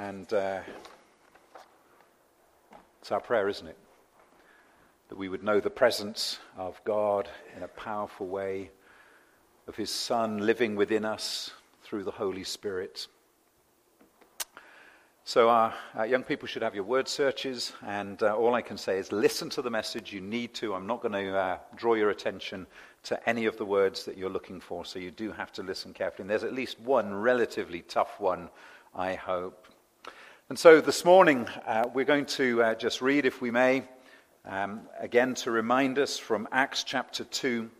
And uh, it's our prayer, isn't it? That we would know the presence of God in a powerful way, of His Son living within us through the Holy Spirit. So, our, our, young people should have your word searches, and uh, all I can say is listen to the message. You need to. I'm not going to uh, draw your attention to any of the words that you're looking for, so you do have to listen carefully. And there's at least one relatively tough one, I hope. And so this morning, uh, we're going to uh, just read, if we may, um, again to remind us from Acts chapter 2.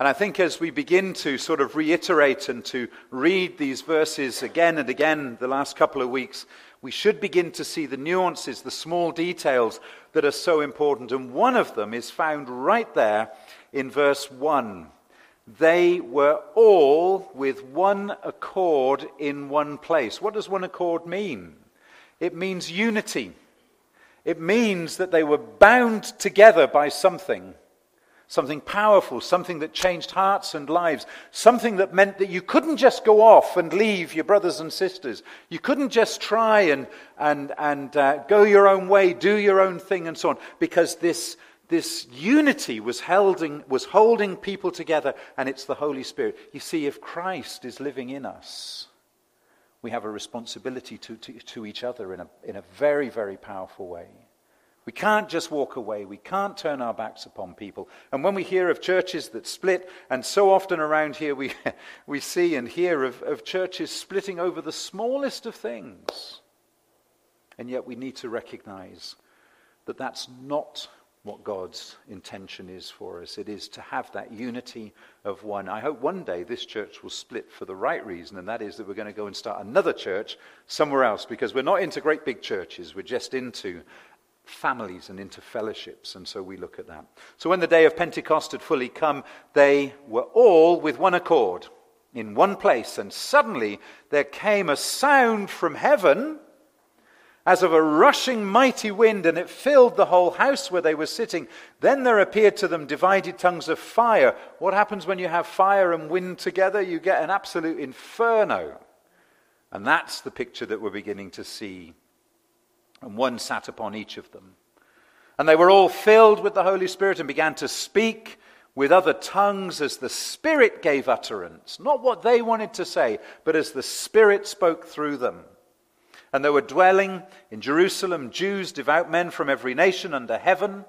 And I think as we begin to sort of reiterate and to read these verses again and again the last couple of weeks, we should begin to see the nuances, the small details that are so important. And one of them is found right there in verse 1. They were all with one accord in one place. What does one accord mean? It means unity. It means that they were bound together by something something powerful, something that changed hearts and lives, something that meant that you couldn't just go off and leave your brothers and sisters. You couldn't just try and, and, and uh, go your own way, do your own thing, and so on, because this, this unity was holding, was holding people together, and it's the Holy Spirit. You see, if Christ is living in us, we have a responsibility to, to, to each other in a, in a very, very powerful way. We can't just walk away. We can't turn our backs upon people. And when we hear of churches that split, and so often around here we, we see and hear of, of churches splitting over the smallest of things. And yet we need to recognize that that's not what God's intention is for us. It is to have that unity of one. I hope one day this church will split for the right reason, and that is that we're going to go and start another church somewhere else because we're not into great big churches. We're just into families and into fellowships. And so we look at that. So when the day of Pentecost had fully come, they were all with one accord in one place. And suddenly there came a sound from heaven as of a rushing mighty wind, and it filled the whole house where they were sitting. Then there appeared to them divided tongues of fire. What happens when you have fire and wind together? You get an absolute inferno. And that's the picture that we're beginning to see and one sat upon each of them. And they were all filled with the Holy Spirit and began to speak with other tongues as the Spirit gave utterance. Not what they wanted to say, but as the Spirit spoke through them. And there were dwelling in Jerusalem Jews, devout men from every nation under heaven.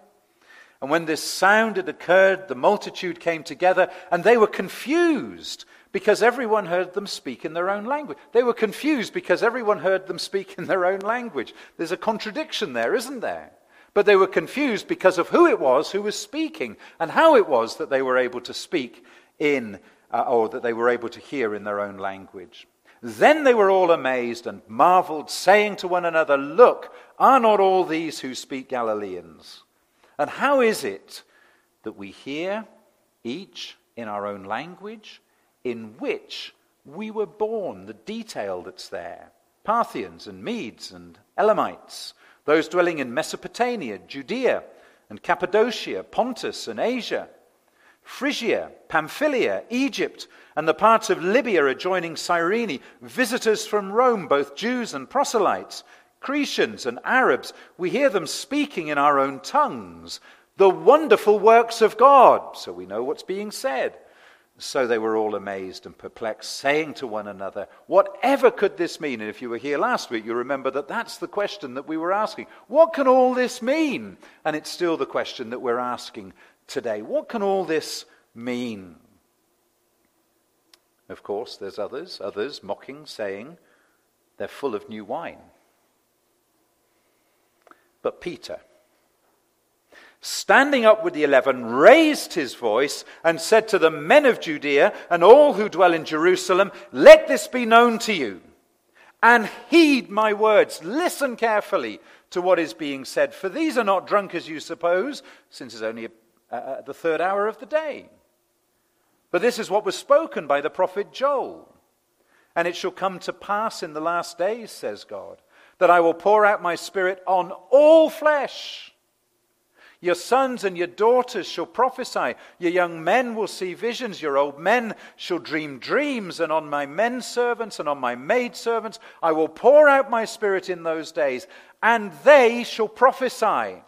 And when this sound had occurred, the multitude came together, and they were confused because everyone heard them speak in their own language. They were confused because everyone heard them speak in their own language. There's a contradiction there, isn't there? But they were confused because of who it was who was speaking and how it was that they were able to speak in, uh, or that they were able to hear in their own language. Then they were all amazed and marveled, saying to one another, Look, are not all these who speak Galileans? And how is it that we hear each in our own language? in which we were born, the detail that's there. Parthians and Medes and Elamites, those dwelling in Mesopotamia, Judea and Cappadocia, Pontus and Asia, Phrygia, Pamphylia, Egypt, and the parts of Libya adjoining Cyrene, visitors from Rome, both Jews and proselytes, Cretians and Arabs, we hear them speaking in our own tongues the wonderful works of God. So we know what's being said. So they were all amazed and perplexed, saying to one another, Whatever could this mean? And if you were here last week, you remember that that's the question that we were asking. What can all this mean? And it's still the question that we're asking today. What can all this mean? Of course, there's others, others mocking, saying they're full of new wine. But Peter, standing up with the eleven, raised his voice and said to the men of Judea and all who dwell in Jerusalem, Let this be known to you, and heed my words. Listen carefully to what is being said, for these are not drunk as you suppose, since it's only uh, the third hour of the day. But this is what was spoken by the prophet Joel. And it shall come to pass in the last days, says God, that I will pour out my spirit on all flesh. Your sons and your daughters shall prophesy. Your young men will see visions. Your old men shall dream dreams. And on my men servants and on my maid servants I will pour out my spirit in those days, and they shall prophesy.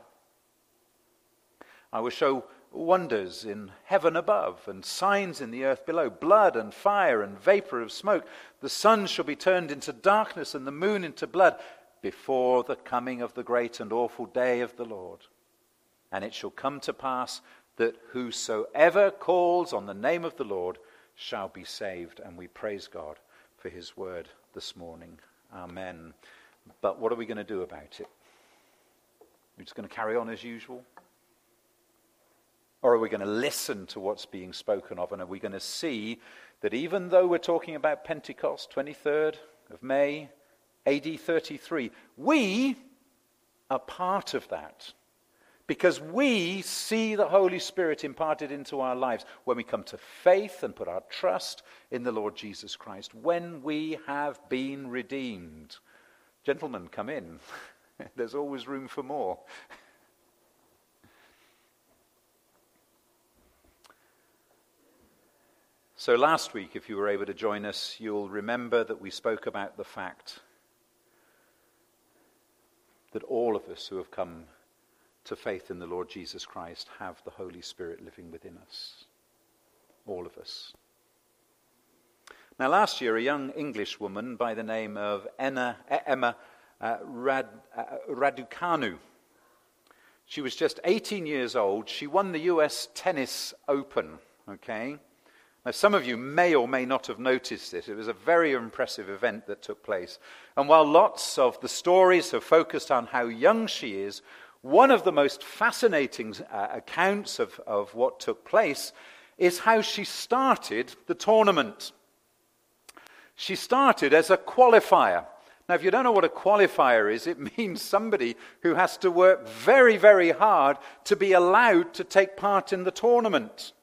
I will show wonders in heaven above and signs in the earth below blood and fire and vapor of smoke. The sun shall be turned into darkness and the moon into blood before the coming of the great and awful day of the Lord. And it shall come to pass that whosoever calls on the name of the Lord shall be saved. And we praise God for his word this morning. Amen. But what are we going to do about it? We're just going to carry on as usual? Or are we going to listen to what's being spoken of? And are we going to see that even though we're talking about Pentecost, 23rd of May, AD 33, we are part of that? Because we see the Holy Spirit imparted into our lives when we come to faith and put our trust in the Lord Jesus Christ, when we have been redeemed. Gentlemen, come in. There's always room for more. So, last week, if you were able to join us, you'll remember that we spoke about the fact that all of us who have come to faith in the Lord Jesus Christ have the Holy Spirit living within us. All of us. Now, last year, a young English woman by the name of Emma, Emma uh, Rad, uh, Raducanu, she was just 18 years old. She won the US Tennis Open, okay? Now, some of you may or may not have noticed this. It was a very impressive event that took place. And while lots of the stories have focused on how young she is, one of the most fascinating uh, accounts of, of what took place is how she started the tournament. She started as a qualifier. Now, if you don't know what a qualifier is, it means somebody who has to work very, very hard to be allowed to take part in the tournament.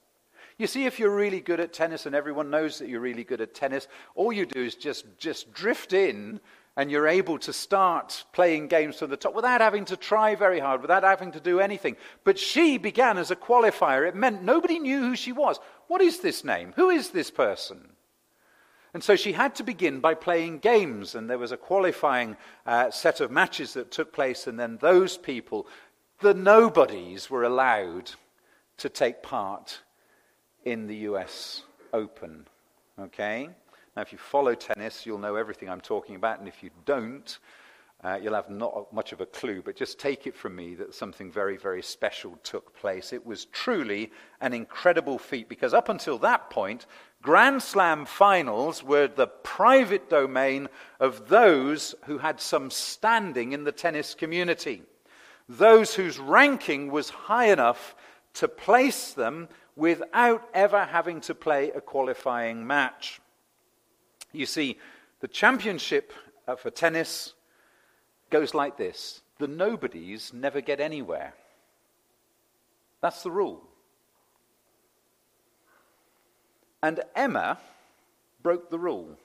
You see, if you're really good at tennis and everyone knows that you're really good at tennis, all you do is just, just drift in and you're able to start playing games from the top without having to try very hard, without having to do anything. But she began as a qualifier. It meant nobody knew who she was. What is this name? Who is this person? And so she had to begin by playing games, and there was a qualifying uh, set of matches that took place, and then those people, the nobodies, were allowed to take part in the US Open. Okay? Now, if you follow tennis, you'll know everything I'm talking about, and if you don't, uh, you'll have not much of a clue, but just take it from me that something very, very special took place. It was truly an incredible feat because up until that point, Grand Slam finals were the private domain of those who had some standing in the tennis community, those whose ranking was high enough to place them without ever having to play a qualifying match. You see, the championship uh, for tennis goes like this the nobodies never get anywhere. That's the rule. And Emma broke the rule.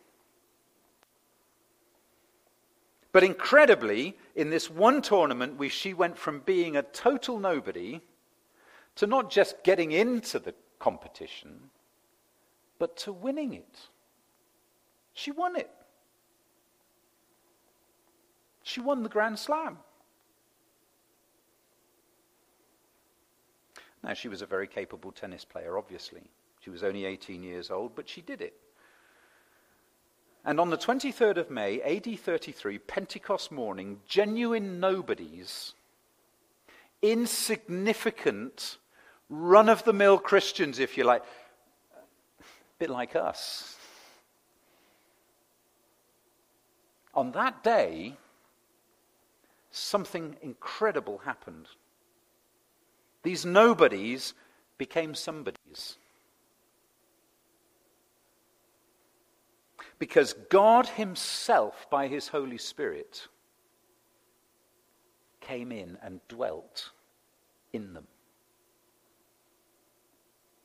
But incredibly, in this one tournament, we, she went from being a total nobody to not just getting into the competition, but to winning it. She won it. She won the Grand Slam. Now, she was a very capable tennis player, obviously. She was only 18 years old, but she did it. And on the 23rd of May, AD 33, Pentecost morning, genuine nobodies, insignificant run of the mill Christians, if you like, a bit like us. On that day, something incredible happened. These nobodies became somebodies. Because God Himself, by His Holy Spirit, came in and dwelt in them.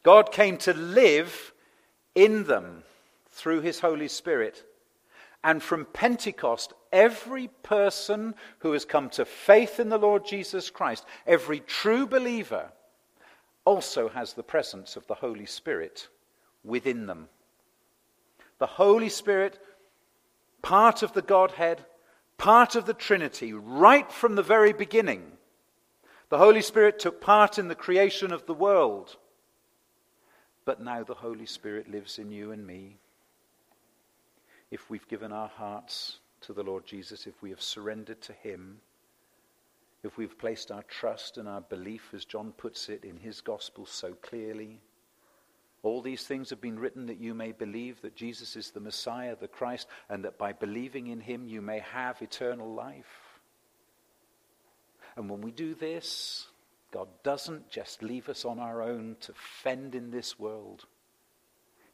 God came to live in them through his Holy Spirit. And from Pentecost, every person who has come to faith in the Lord Jesus Christ, every true believer, also has the presence of the Holy Spirit within them. The Holy Spirit, part of the Godhead, part of the Trinity, right from the very beginning. The Holy Spirit took part in the creation of the world. But now the Holy Spirit lives in you and me. If we've given our hearts to the Lord Jesus, if we have surrendered to Him, if we've placed our trust and our belief, as John puts it in his gospel so clearly, all these things have been written that you may believe that Jesus is the Messiah, the Christ, and that by believing in him you may have eternal life. And when we do this, God doesn't just leave us on our own to fend in this world.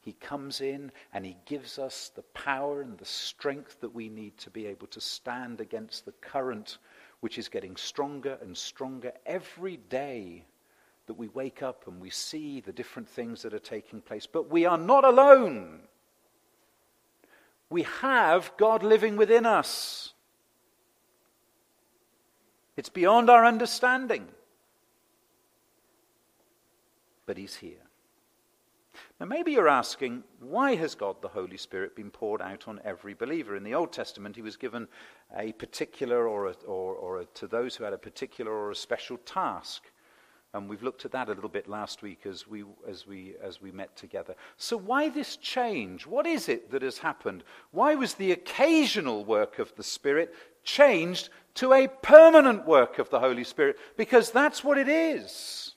He comes in and he gives us the power and the strength that we need to be able to stand against the current, which is getting stronger and stronger every day that we wake up and we see the different things that are taking place. But we are not alone. We have God living within us. It's beyond our understanding. But He's here. Now, maybe you're asking, why has God the Holy Spirit been poured out on every believer? In the Old Testament, He was given a particular, or, a, or, or a, to those who had a particular or a special task. And we've looked at that a little bit last week as we, as, we, as we met together. So, why this change? What is it that has happened? Why was the occasional work of the Spirit changed to a permanent work of the Holy Spirit? Because that's what it is.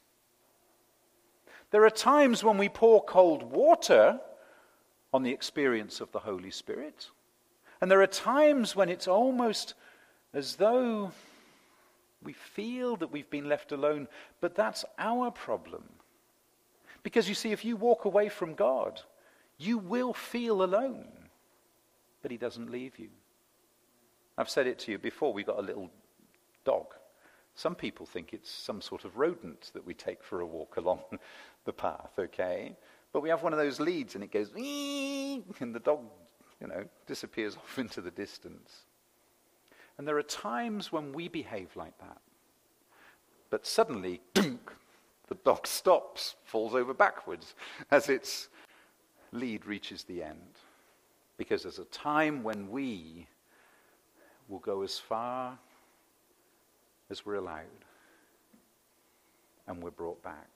There are times when we pour cold water on the experience of the Holy Spirit. And there are times when it's almost as though we feel that we've been left alone, but that's our problem. Because you see, if you walk away from God, you will feel alone, but He doesn't leave you. I've said it to you before. We've got a little dog. Some people think it's some sort of rodent that we take for a walk along the path, okay? But we have one of those leads and it goes, and the dog, you know, disappears off into the distance. And there are times when we behave like that. But suddenly, dunk, the dog stops, falls over backwards as its lead reaches the end. Because there's a time when we will go as far as we're allowed and we're brought back.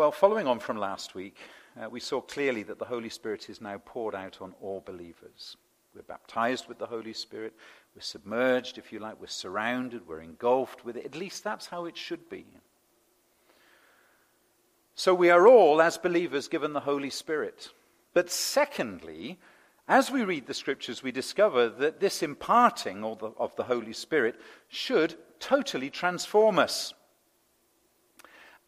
Well, following on from last week, uh, we saw clearly that the Holy Spirit is now poured out on all believers. We're baptized with the Holy Spirit. We're submerged, if you like. We're surrounded. We're engulfed with it. At least that's how it should be. So we are all, as believers, given the Holy Spirit. But secondly, as we read the scriptures, we discover that this imparting of the, of the Holy Spirit should totally transform us.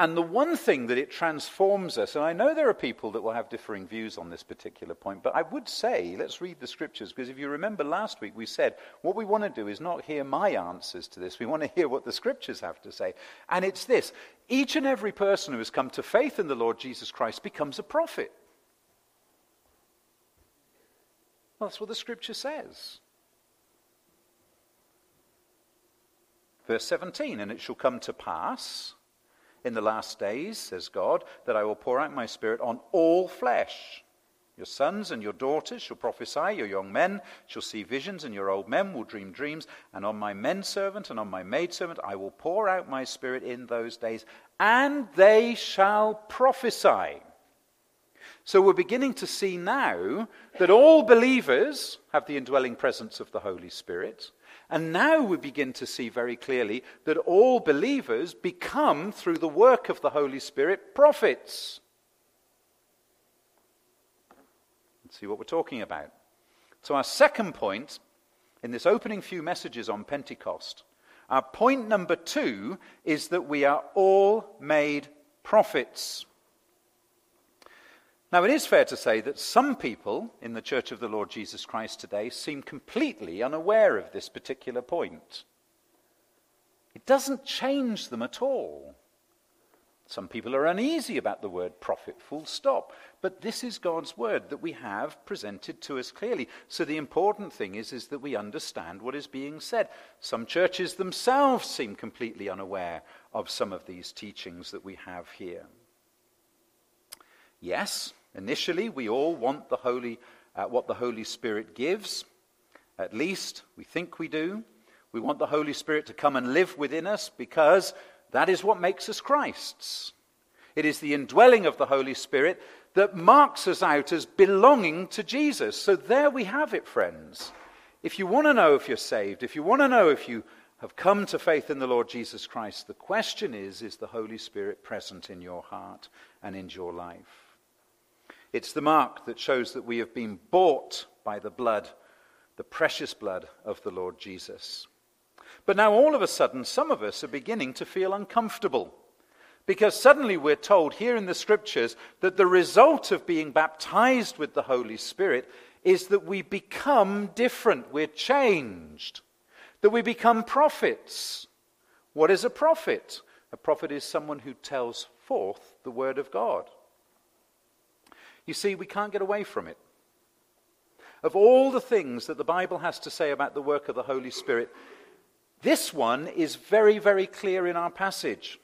And the one thing that it transforms us, and I know there are people that will have differing views on this particular point, but I would say, let's read the scriptures, because if you remember last week, we said what we want to do is not hear my answers to this, we want to hear what the scriptures have to say. And it's this each and every person who has come to faith in the Lord Jesus Christ becomes a prophet. Well, that's what the scripture says. Verse 17, and it shall come to pass in the last days, says God, that I will pour out my spirit on all flesh. Your sons and your daughters shall prophesy, your young men shall see visions, and your old men will dream dreams. And on my men servant and on my maid servant I will pour out my spirit in those days, and they shall prophesy. So we're beginning to see now that all believers have the indwelling presence of the Holy Spirit. And now we begin to see very clearly that all believers become, through the work of the Holy Spirit, prophets. Let's see what we're talking about. So, our second point in this opening few messages on Pentecost, our point number two is that we are all made prophets. Now, it is fair to say that some people in the Church of the Lord Jesus Christ today seem completely unaware of this particular point. It doesn't change them at all. Some people are uneasy about the word prophet, full stop. But this is God's word that we have presented to us clearly. So the important thing is, is that we understand what is being said. Some churches themselves seem completely unaware of some of these teachings that we have here. Yes, initially we all want the Holy, uh, what the Holy Spirit gives. At least we think we do. We want the Holy Spirit to come and live within us because that is what makes us Christ's. It is the indwelling of the Holy Spirit that marks us out as belonging to Jesus. So there we have it, friends. If you want to know if you're saved, if you want to know if you have come to faith in the Lord Jesus Christ, the question is is the Holy Spirit present in your heart and in your life? It's the mark that shows that we have been bought by the blood, the precious blood of the Lord Jesus. But now, all of a sudden, some of us are beginning to feel uncomfortable. Because suddenly we're told here in the scriptures that the result of being baptized with the Holy Spirit is that we become different. We're changed. That we become prophets. What is a prophet? A prophet is someone who tells forth the word of God. You see, we can't get away from it. Of all the things that the Bible has to say about the work of the Holy Spirit, this one is very, very clear in our passage.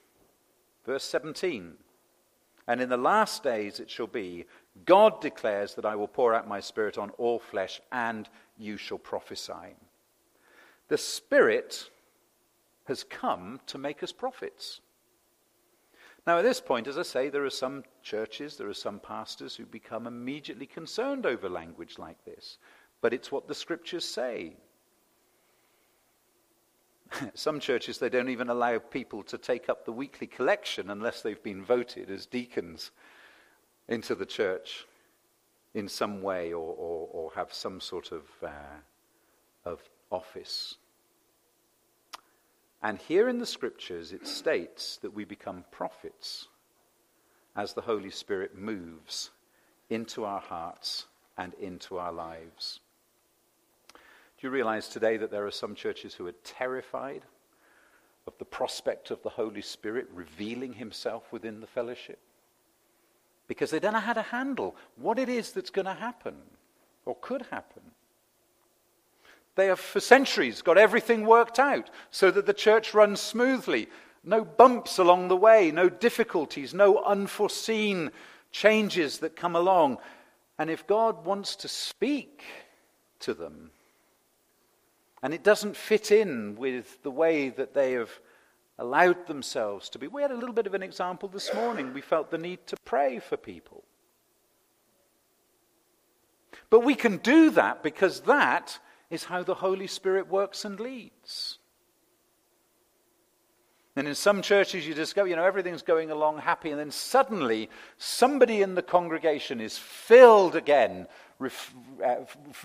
Verse 17. And in the last days it shall be, God declares that I will pour out my spirit on all flesh, and you shall prophesy. The Spirit has come to make us prophets. Now, at this point, as I say, there are some churches, there are some pastors who become immediately concerned over language like this. But it's what the scriptures say. Some churches, they don't even allow people to take up the weekly collection unless they've been voted as deacons into the church in some way or, or, or have some sort of, uh, of office. And here in the scriptures, it states that we become prophets as the Holy Spirit moves into our hearts and into our lives. Do you realize today that there are some churches who are terrified of the prospect of the Holy Spirit revealing himself within the fellowship? Because they don't know how to handle what it is that's going to happen or could happen. They have for centuries got everything worked out so that the church runs smoothly. No bumps along the way, no difficulties, no unforeseen changes that come along. And if God wants to speak to them, and it doesn't fit in with the way that they have allowed themselves to be. We had a little bit of an example this morning. We felt the need to pray for people. But we can do that because that is how the Holy Spirit works and leads. And in some churches, you discover, you know, everything's going along happy, and then suddenly somebody in the congregation is filled again uh,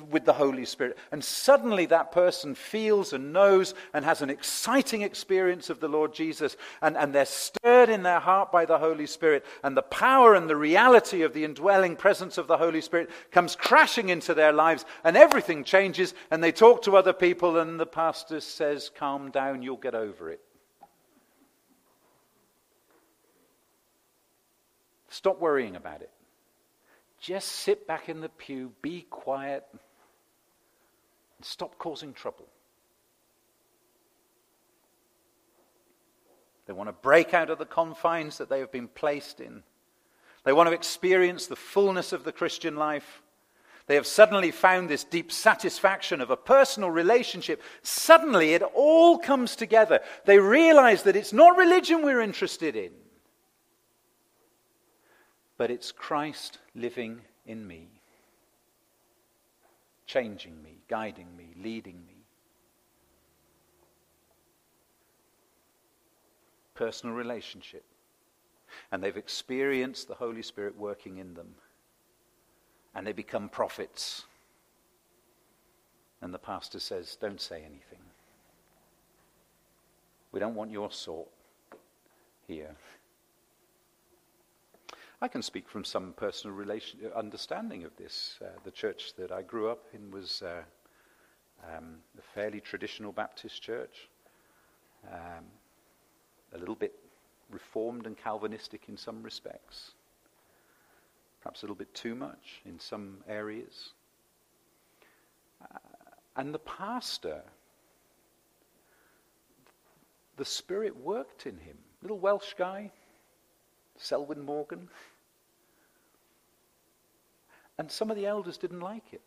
with the Holy Spirit. And suddenly that person feels and knows and has an exciting experience of the Lord Jesus. And, and they're stirred in their heart by the Holy Spirit. And the power and the reality of the indwelling presence of the Holy Spirit comes crashing into their lives. And everything changes. And they talk to other people. And the pastor says, Calm down, you'll get over it. Stop worrying about it. Just sit back in the pew, be quiet, and stop causing trouble. They want to break out of the confines that they have been placed in. They want to experience the fullness of the Christian life. They have suddenly found this deep satisfaction of a personal relationship. Suddenly, it all comes together. They realize that it's not religion we're interested in, but it's Christ living in me, changing me, guiding me, leading me. Personal relationship. And they've experienced the Holy Spirit working in them. And they become prophets. And the pastor says, Don't say anything. We don't want your sort here. I can speak from some personal relation, uh, understanding of this. Uh, the church that I grew up in was uh, um, a fairly traditional Baptist church, um, a little bit reformed and Calvinistic in some respects, perhaps a little bit too much in some areas. Uh, and the pastor, the Spirit worked in him. Little Welsh guy, Selwyn Morgan. And some of the elders didn't like it.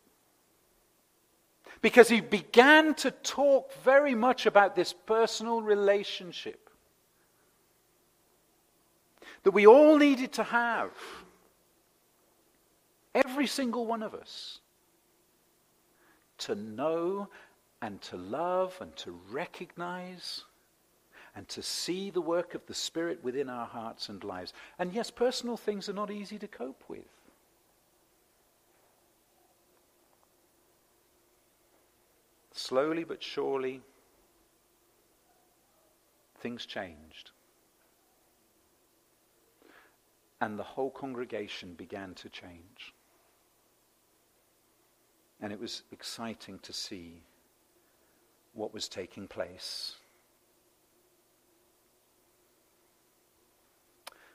Because he began to talk very much about this personal relationship that we all needed to have. Every single one of us. To know and to love and to recognize and to see the work of the Spirit within our hearts and lives. And yes, personal things are not easy to cope with. Slowly but surely, things changed. And the whole congregation began to change. And it was exciting to see what was taking place.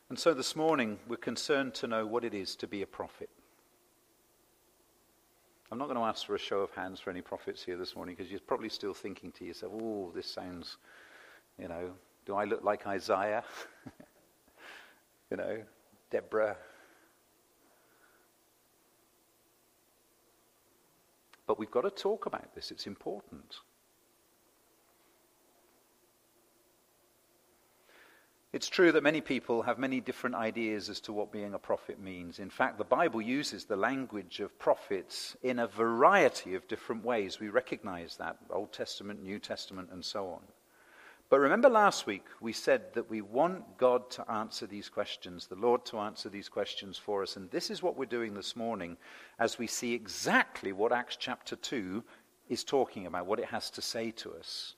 And so this morning, we're concerned to know what it is to be a prophet. I'm not going to ask for a show of hands for any prophets here this morning because you're probably still thinking to yourself, oh, this sounds, you know, do I look like Isaiah? you know, Deborah. But we've got to talk about this, it's important. It's true that many people have many different ideas as to what being a prophet means. In fact, the Bible uses the language of prophets in a variety of different ways. We recognize that Old Testament, New Testament, and so on. But remember last week, we said that we want God to answer these questions, the Lord to answer these questions for us. And this is what we're doing this morning as we see exactly what Acts chapter 2 is talking about, what it has to say to us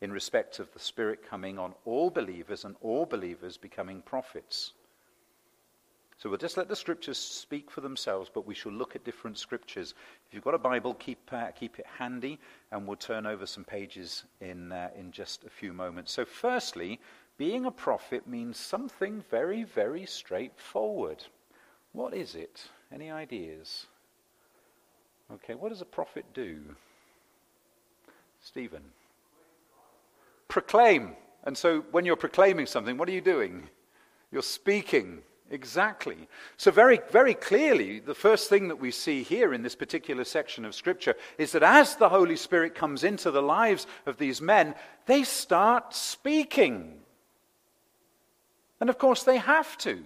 in respect of the Spirit coming on all believers and all believers becoming prophets. So we'll just let the scriptures speak for themselves, but we shall look at different scriptures. If you've got a Bible, keep, uh, keep it handy, and we'll turn over some pages in, uh, in just a few moments. So, firstly, being a prophet means something very, very straightforward. What is it? Any ideas? Okay, what does a prophet do? Stephen proclaim. And so when you're proclaiming something, what are you doing? You're speaking. Exactly. So, very, very clearly, the first thing that we see here in this particular section of Scripture is that as the Holy Spirit comes into the lives of these men, they start speaking. And of course, they have to,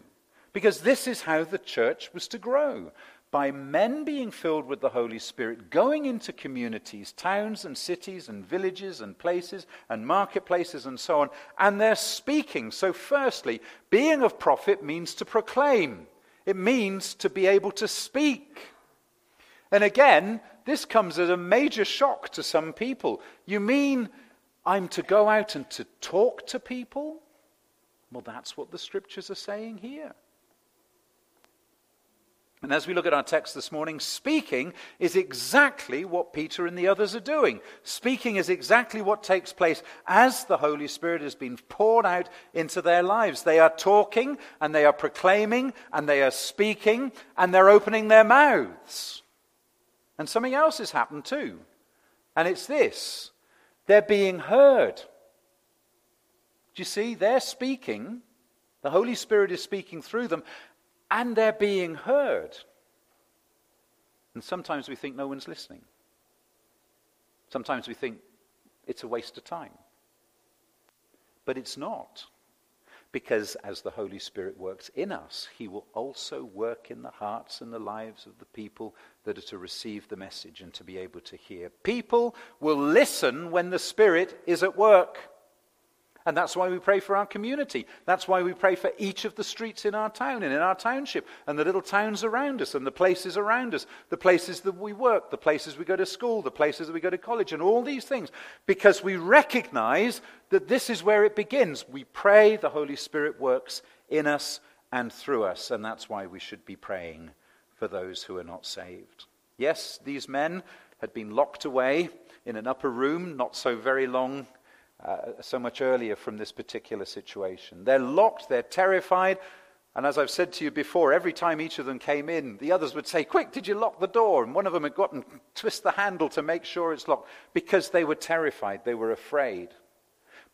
because this is how the church was to grow by men being filled with the Holy Spirit, going into communities, towns and cities and villages and places and marketplaces and so on, and they're speaking. So, firstly, being a prophet means to proclaim, it means to be able to speak. And again, this comes as a major shock to some people. You mean I'm to go out and to talk to people? Well, that's what the scriptures are saying here. And as we look at our text this morning, speaking is exactly what Peter and the others are doing. Speaking is exactly what takes place as the Holy Spirit has been poured out into their lives. They are talking and they are proclaiming and they are speaking and they're opening their mouths. And something else has happened too. And it's this they're being heard. Do you see? They're speaking. The Holy Spirit is speaking through them, and they're being heard. And sometimes we think no one's listening. Sometimes we think it's a waste of time. But it's not. Because as the Holy Spirit works in us, He will also work in the hearts and the lives of the people that are to receive the message and to be able to hear. People will listen when the Spirit is at work. And that's why we pray for our community. That's why we pray for each of the streets in our town and in our township and the little towns around us and the places around us, the places that we work, the places we go to school, the places that we go to college, and all these things. Because we recognize that this is where it begins. We pray, the Holy Spirit works in us and through us. And that's why we should be praying for those who are not saved. Yes, these men had been locked away in an upper room not so very long uh, so much earlier from this particular situation. They're locked, they're terrified. And as I've said to you before, every time each of them came in, the others would say, Quick, did you lock the door? And one of them had gotten twist the handle to make sure it's locked because they were terrified, they were afraid.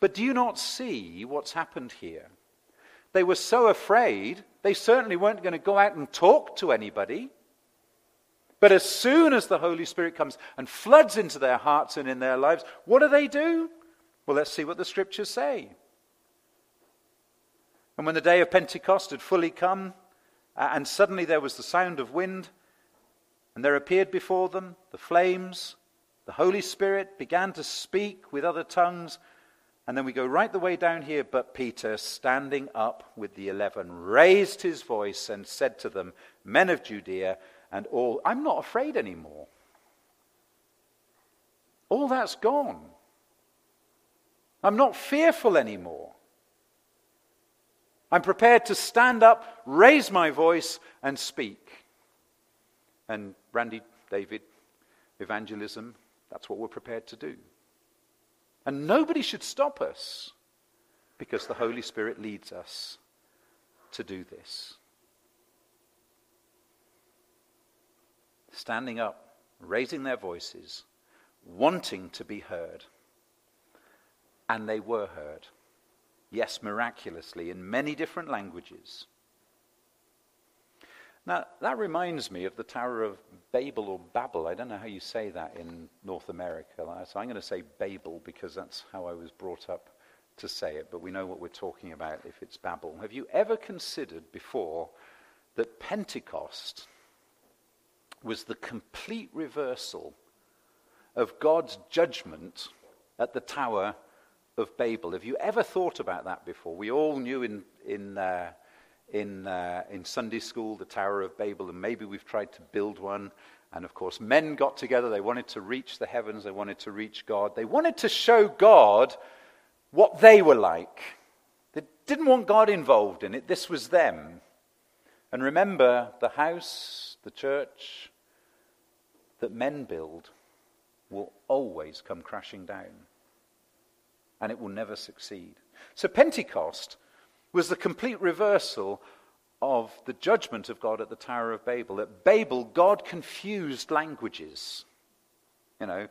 But do you not see what's happened here? They were so afraid, they certainly weren't going to go out and talk to anybody. But as soon as the Holy Spirit comes and floods into their hearts and in their lives, what do they do? Well, let's see what the scriptures say. And when the day of Pentecost had fully come, and suddenly there was the sound of wind, and there appeared before them the flames, the Holy Spirit began to speak with other tongues. And then we go right the way down here. But Peter, standing up with the eleven, raised his voice and said to them, Men of Judea and all, I'm not afraid anymore. All that's gone. I'm not fearful anymore. I'm prepared to stand up, raise my voice, and speak. And Randy, David, evangelism, that's what we're prepared to do. And nobody should stop us because the Holy Spirit leads us to do this. Standing up, raising their voices, wanting to be heard. And they were heard. Yes, miraculously, in many different languages. Now, that reminds me of the Tower of Babel or Babel. I don't know how you say that in North America. So I'm going to say Babel because that's how I was brought up to say it, but we know what we're talking about if it's Babel. Have you ever considered before that Pentecost was the complete reversal of God's judgment at the Tower of Babel. Have you ever thought about that before? We all knew in, in, uh, in, uh, in Sunday school the Tower of Babel, and maybe we've tried to build one. And of course, men got together. They wanted to reach the heavens, they wanted to reach God. They wanted to show God what they were like. They didn't want God involved in it, this was them. And remember, the house, the church that men build will always come crashing down and it will never succeed. So Pentecost was the complete reversal of the judgment of God at the Tower of Babel. At Babel, God confused languages. You know,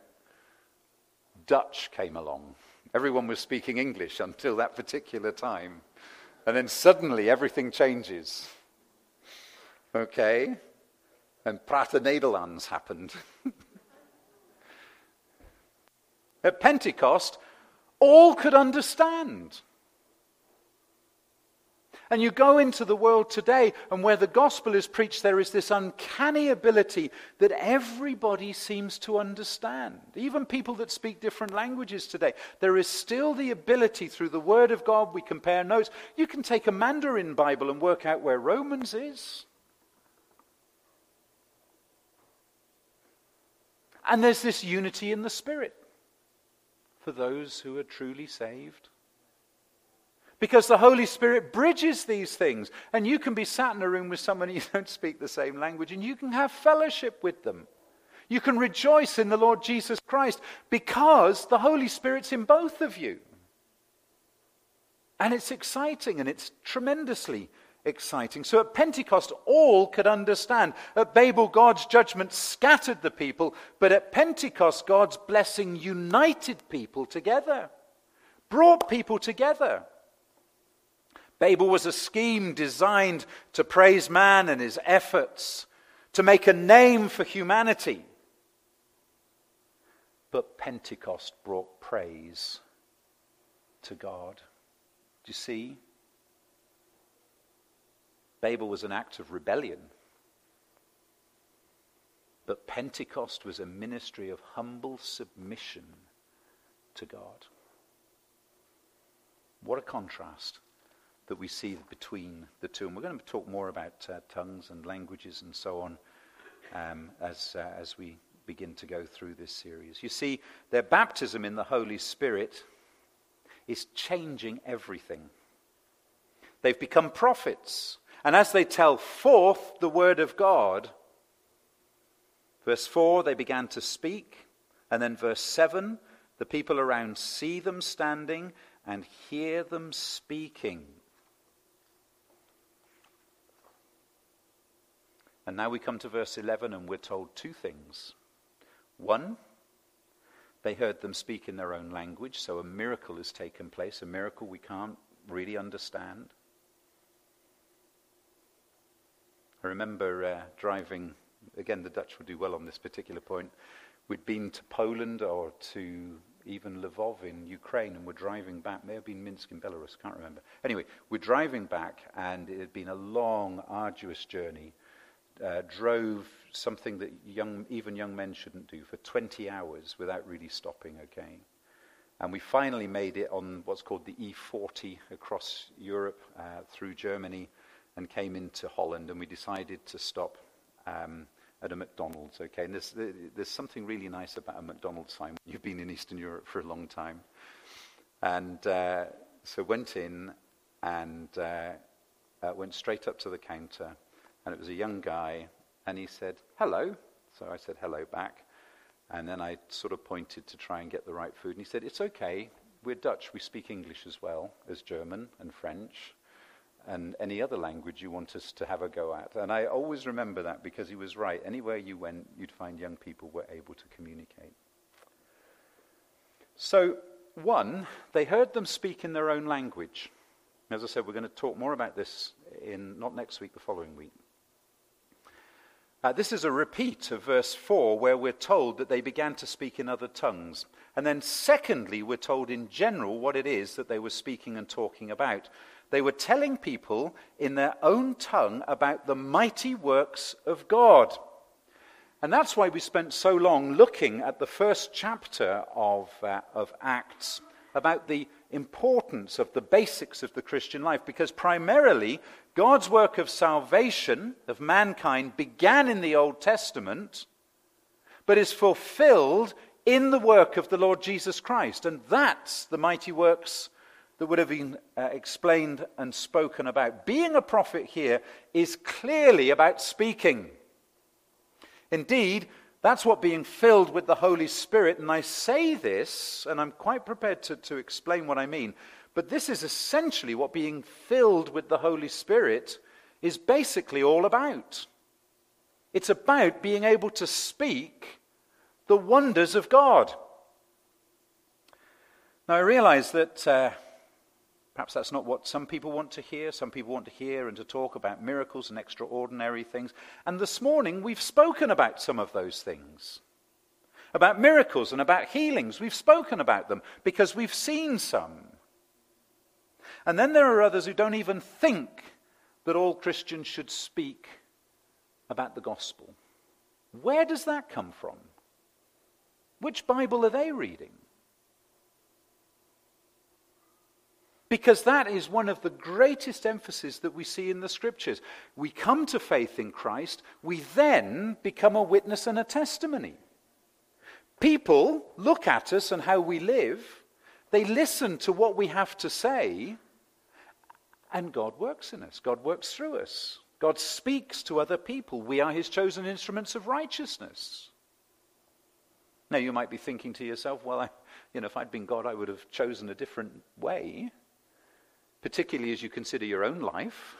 Dutch came along. Everyone was speaking English until that particular time. And then suddenly everything changes. Okay? And Prater Nederlands happened. At Pentecost, all could understand. And you go into the world today, and where the gospel is preached, there is this uncanny ability that everybody seems to understand. Even people that speak different languages today. There is still the ability through the Word of God, we compare notes. You can take a Mandarin Bible and work out where Romans is. And there's this unity in the Spirit for those who are truly saved? Because the Holy Spirit bridges these things. And you can be sat in a room with someone you don't speak the same language, and you can have fellowship with them. You can rejoice in the Lord Jesus Christ because the Holy Spirit's in both of you. And it's exciting and it's tremendously exciting. So at Pentecost, all could understand. At Babel, God's judgment scattered the people, but at Pentecost, God's blessing united people together, brought people together. Babel was a scheme designed to praise man and his efforts, to make a name for humanity. But Pentecost brought praise to God. Do you see? Babel was an act of rebellion. But Pentecost was a ministry of humble submission to God. What a contrast that we see between the two. And we're going to talk more about uh, tongues and languages and so on um, as, uh, as we begin to go through this series. You see, their baptism in the Holy Spirit is changing everything. They've become prophets. And as they tell forth the word of God, verse 4, they began to speak. And then verse 7, The people around see them standing and hear them speaking. And now we come to verse 11, and we're told two things. One, they heard them speak in their own language, so a miracle has taken place, a miracle we can't really understand. I remember uh, driving, again, the Dutch would do well on this particular point. We'd been to Poland or to even Lvov in Ukraine, and we're driving back. May have been Minsk in Belarus, can't remember. Anyway, we're driving back, and it had been a long, arduous journey uh, drove something that young, even young men shouldn't do for 20 hours without really stopping, okay? And we finally made it on what's called the E40 across Europe uh, through Germany and came into Holland, and we decided to stop um, at a McDonald's, okay? And there's, there's something really nice about a McDonald's sign when you've been in Eastern Europe for a long time. And uh, so went in and uh, uh, went straight up to the counter and it was a young guy, and he said, Hello. So I said hello back. And then I sort of pointed to try and get the right food. And he said, It's okay. We're Dutch. We speak English as well as German and French and any other language you want us to have a go at. And I always remember that because he was right. Anywhere you went, you'd find young people were able to communicate. So, one, they heard them speak in their own language. As I said, we're going to talk more about this in not next week, the following week. Uh, this is a repeat of verse 4, where we're told that they began to speak in other tongues. And then, secondly, we're told in general what it is that they were speaking and talking about. They were telling people in their own tongue about the mighty works of God. And that's why we spent so long looking at the first chapter of, uh, of Acts about the importance of the basics of the Christian life, because primarily God's work of salvation of mankind began in the Old Testament, but is fulfilled in the work of the Lord Jesus Christ. And that's the mighty works that would have been uh, explained and spoken about. Being a prophet here is clearly about speaking. Indeed, that's what being filled with the Holy Spirit, and I say this, and I'm quite prepared to, to explain what I mean, but this is essentially what being filled with the Holy Spirit is basically all about. It's about being able to speak the wonders of God. Now, I realize that uh, perhaps that's not what some people want to hear. Some people want to hear and to talk about miracles and extraordinary things. And this morning, we've spoken about some of those things about miracles and about healings. We've spoken about them because we've seen some. And then there are others who don't even think that all Christians should speak about the gospel. Where does that come from? Which Bible are they reading? Because that is one of the greatest emphases that we see in the scriptures. We come to faith in Christ, we then become a witness and a testimony. People look at us and how we live, they listen to what we have to say, and God works in us, God works through us. God speaks to other people. We are his chosen instruments of righteousness. Now, you might be thinking to yourself, well, I, you know, if I'd been God, I would have chosen a different way, particularly as you consider your own life.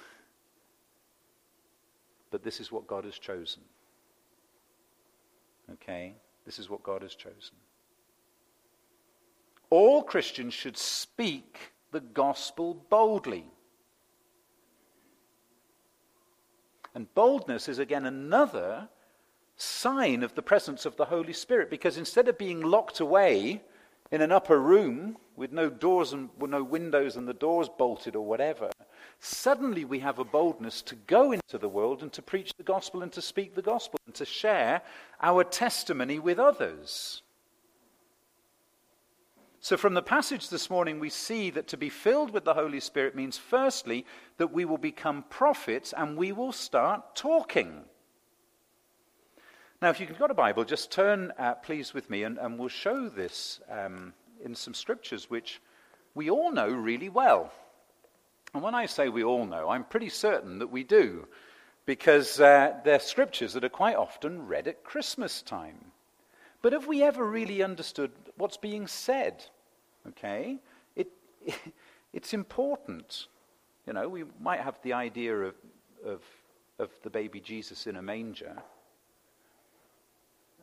But this is what God has chosen. Okay? This is what God has chosen. All Christians should speak the gospel boldly. And boldness is again another sign of the presence of the Holy Spirit because instead of being locked away in an upper room with no doors and no windows and the doors bolted or whatever, suddenly we have a boldness to go into the world and to preach the gospel and to speak the gospel and to share our testimony with others. So, from the passage this morning, we see that to be filled with the Holy Spirit means, firstly, that we will become prophets and we will start talking. Now, if you've got a Bible, just turn, uh, please, with me, and, and we'll show this um, in some scriptures which we all know really well. And when I say we all know, I'm pretty certain that we do, because uh, they're scriptures that are quite often read at Christmas time. But have we ever really understood what's being said? Okay? It, it, it's important. You know, we might have the idea of, of, of the baby Jesus in a manger.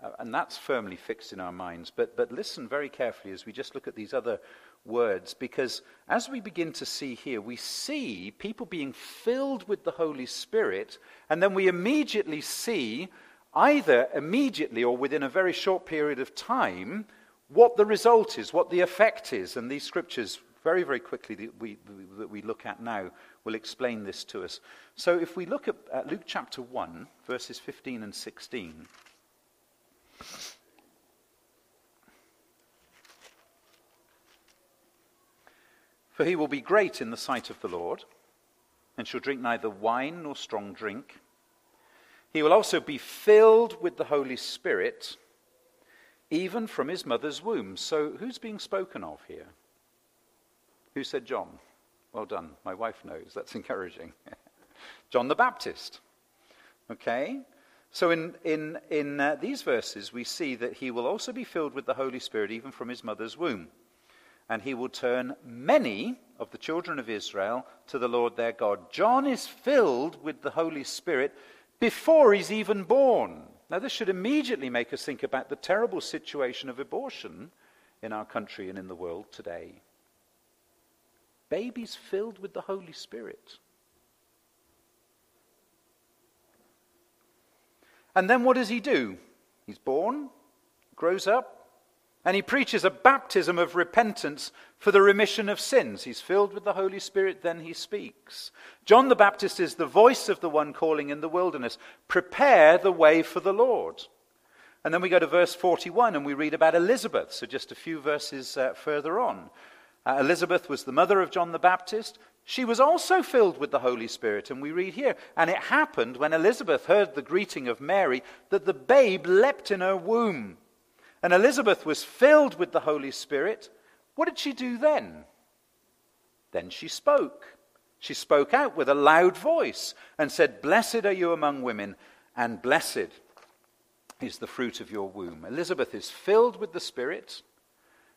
Uh, and that's firmly fixed in our minds. But, but listen very carefully as we just look at these other words, because as we begin to see here, we see people being filled with the Holy Spirit, and then we immediately see, either immediately or within a very short period of time, what the result is, what the effect is. And these scriptures, very, very quickly, that we, that we look at now, will explain this to us. So if we look at, at Luke chapter 1, verses 15 and 16. For he will be great in the sight of the Lord, and shall drink neither wine nor strong drink. He will also be filled with the Holy Spirit, even from his mother's womb. So, who's being spoken of here? Who said John? Well done. My wife knows. That's encouraging. John the Baptist. Okay? So, in, in, in uh, these verses, we see that he will also be filled with the Holy Spirit, even from his mother's womb and he will turn many of the children of Israel to the Lord their God. John is filled with the Holy Spirit before he's even born. Now, this should immediately make us think about the terrible situation of abortion in our country and in the world today. Babies filled with the Holy Spirit. And then what does he do? He's born, grows up, and he preaches a baptism of repentance for the remission of sins. He's filled with the Holy Spirit, then he speaks. John the Baptist is the voice of the one calling in the wilderness Prepare the way for the Lord. And then we go to verse 41 and we read about Elizabeth, so just a few verses uh, further on. Uh, Elizabeth was the mother of John the Baptist. She was also filled with the Holy Spirit, and we read here, and it happened when Elizabeth heard the greeting of Mary that the babe leapt in her womb. And Elizabeth was filled with the Holy Spirit. What did she do then? Then she spoke. She spoke out with a loud voice and said, Blessed are you among women, and blessed is the fruit of your womb. Elizabeth is filled with the Spirit,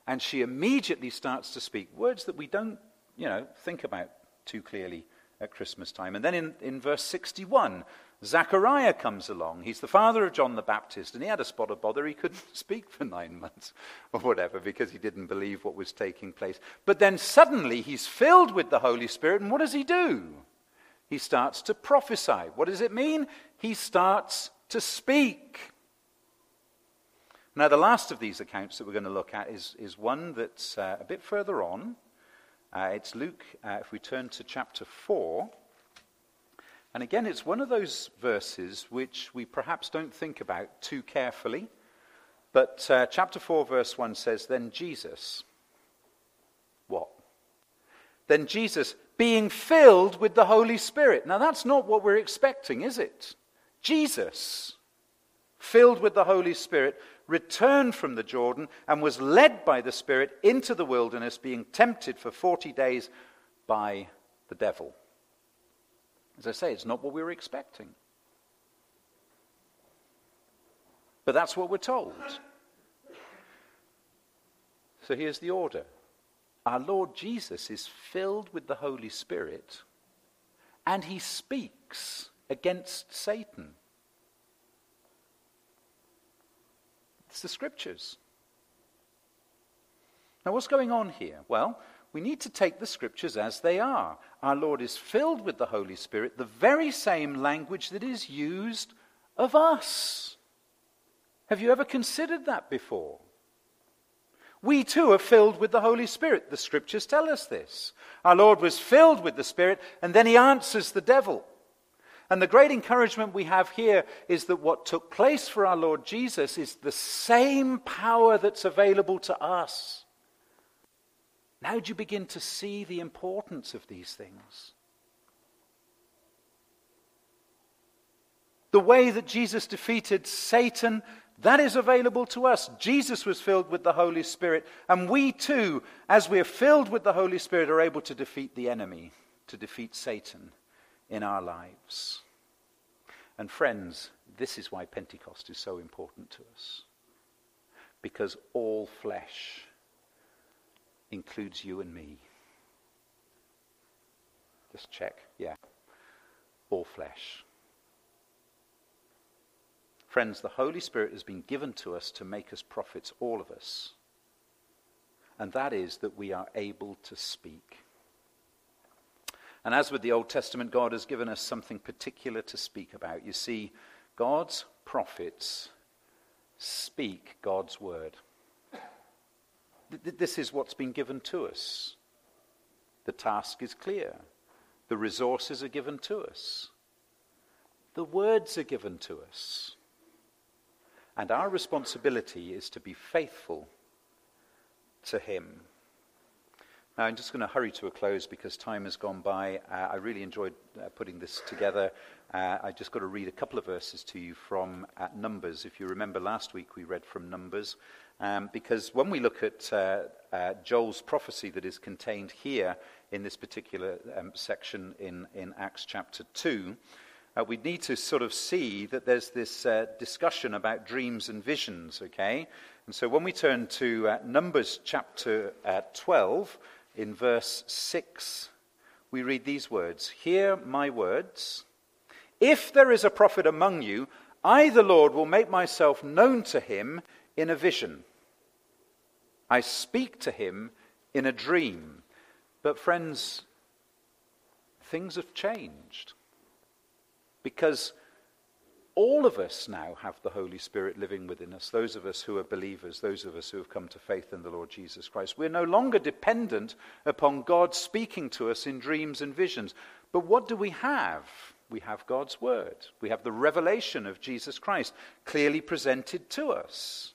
and she immediately starts to speak words that we don't, you know, think about too clearly at Christmas time. And then in, in verse 61, Zachariah comes along. He's the father of John the Baptist, and he had a spot of bother. He couldn't speak for nine months or whatever because he didn't believe what was taking place. But then suddenly he's filled with the Holy Spirit, and what does he do? He starts to prophesy. What does it mean? He starts to speak. Now, the last of these accounts that we're going to look at is, is one that's uh, a bit further on. Uh, it's Luke, uh, if we turn to chapter 4. And again, it's one of those verses which we perhaps don't think about too carefully. But uh, chapter 4, verse 1 says, Then Jesus, what? Then Jesus, being filled with the Holy Spirit. Now, that's not what we're expecting, is it? Jesus, filled with the Holy Spirit, returned from the Jordan and was led by the Spirit into the wilderness, being tempted for 40 days by the devil. As I say, it's not what we were expecting. But that's what we're told. So here's the order Our Lord Jesus is filled with the Holy Spirit, and he speaks against Satan. It's the scriptures. Now, what's going on here? Well, we need to take the scriptures as they are. Our Lord is filled with the Holy Spirit, the very same language that is used of us. Have you ever considered that before? We too are filled with the Holy Spirit. The scriptures tell us this. Our Lord was filled with the Spirit, and then he answers the devil. And the great encouragement we have here is that what took place for our Lord Jesus is the same power that's available to us. Now do you begin to see the importance of these things? The way that Jesus defeated Satan, that is available to us. Jesus was filled with the Holy Spirit, and we too, as we're filled with the Holy Spirit, are able to defeat the enemy, to defeat Satan in our lives. And friends, this is why Pentecost is so important to us. because all flesh includes you and me. Just check. Yeah. All flesh. Friends, the Holy Spirit has been given to us to make us prophets, all of us. And that is that we are able to speak. And as with the Old Testament, God has given us something particular to speak about. You see, God's prophets speak God's word. This is what's been given to us. The task is clear. The resources are given to us. The words are given to us. And our responsibility is to be faithful to Him. Now, I'm just going to hurry to a close because time has gone by. Uh, I really enjoyed uh, putting this together. Uh, I just got to read a couple of verses to you from uh, Numbers. If you remember last week, we read from Numbers. Um, because when we look at uh, uh, Joel's prophecy that is contained here in this particular um, section in, in Acts chapter 2, we need to sort of see that there's this discussion about dreams and visions, okay? And so when we turn to Numbers chapter 12, in verse 6, we read these words Hear my words. If there is a prophet among you, I, the Lord, will make myself known to him in a vision. I speak to him in a dream. But, friends, things have changed. Because all of us now have the Holy Spirit living within us, those of us who are believers, those of us who have come to faith in the Lord Jesus Christ. We're no longer dependent upon God speaking to us in dreams and visions. But what do we have? We have God's Word. We have the revelation of Jesus Christ clearly presented to us.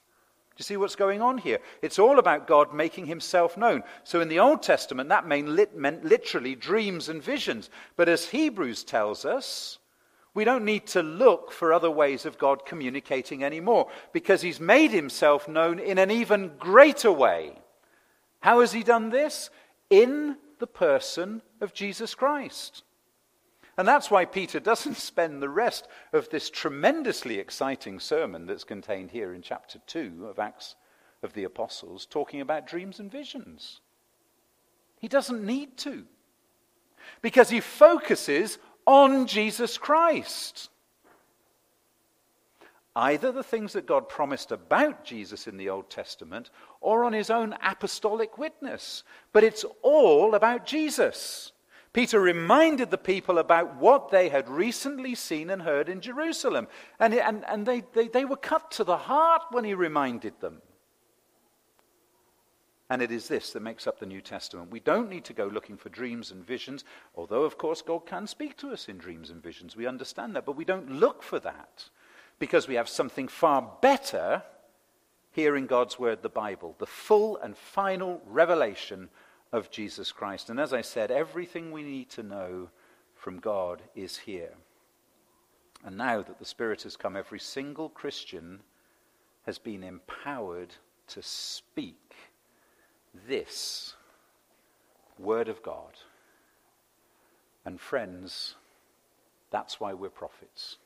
Do you see what's going on here? It's all about God making himself known. So in the Old Testament, that meant literally dreams and visions. But as Hebrews tells us, we don't need to look for other ways of God communicating anymore because He's made Himself known in an even greater way. How has He done this? In the person of Jesus Christ. And that's why Peter doesn't spend the rest of this tremendously exciting sermon that's contained here in chapter 2 of Acts of the Apostles talking about dreams and visions. He doesn't need to. Because he focuses on Jesus Christ. Either the things that God promised about Jesus in the Old Testament or on his own apostolic witness. But it's all about Jesus. Peter reminded the people about what they had recently seen and heard in Jerusalem. And, and, and they, they, they were cut to the heart when he reminded them. And it is this that makes up the New Testament. We don't need to go looking for dreams and visions, although, of course, God can speak to us in dreams and visions. We understand that. But we don't look for that because we have something far better here in God's Word, the Bible, the full and final revelation of Jesus Christ. And as I said, everything we need to know from God is here. And now that the Spirit has come, every single Christian has been empowered to speak this Word of God. And friends, that's why we're prophets.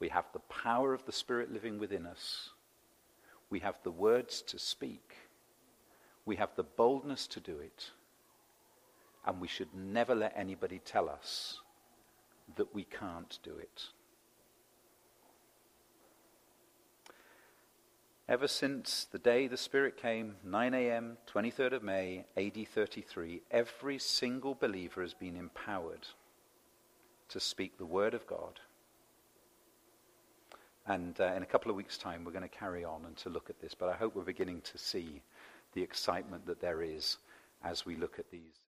We have the power of the Spirit living within us. We have the words to speak. We have the boldness to do it. And we should never let anybody tell us that we can't do it. Ever since the day the Spirit came, 9 a.m., 23rd of May, AD 33, every single believer has been empowered to speak the Word of God. And uh, in a couple of weeks' time, we're going to carry on and to look at this. But I hope we're beginning to see the excitement that there is as we look at these.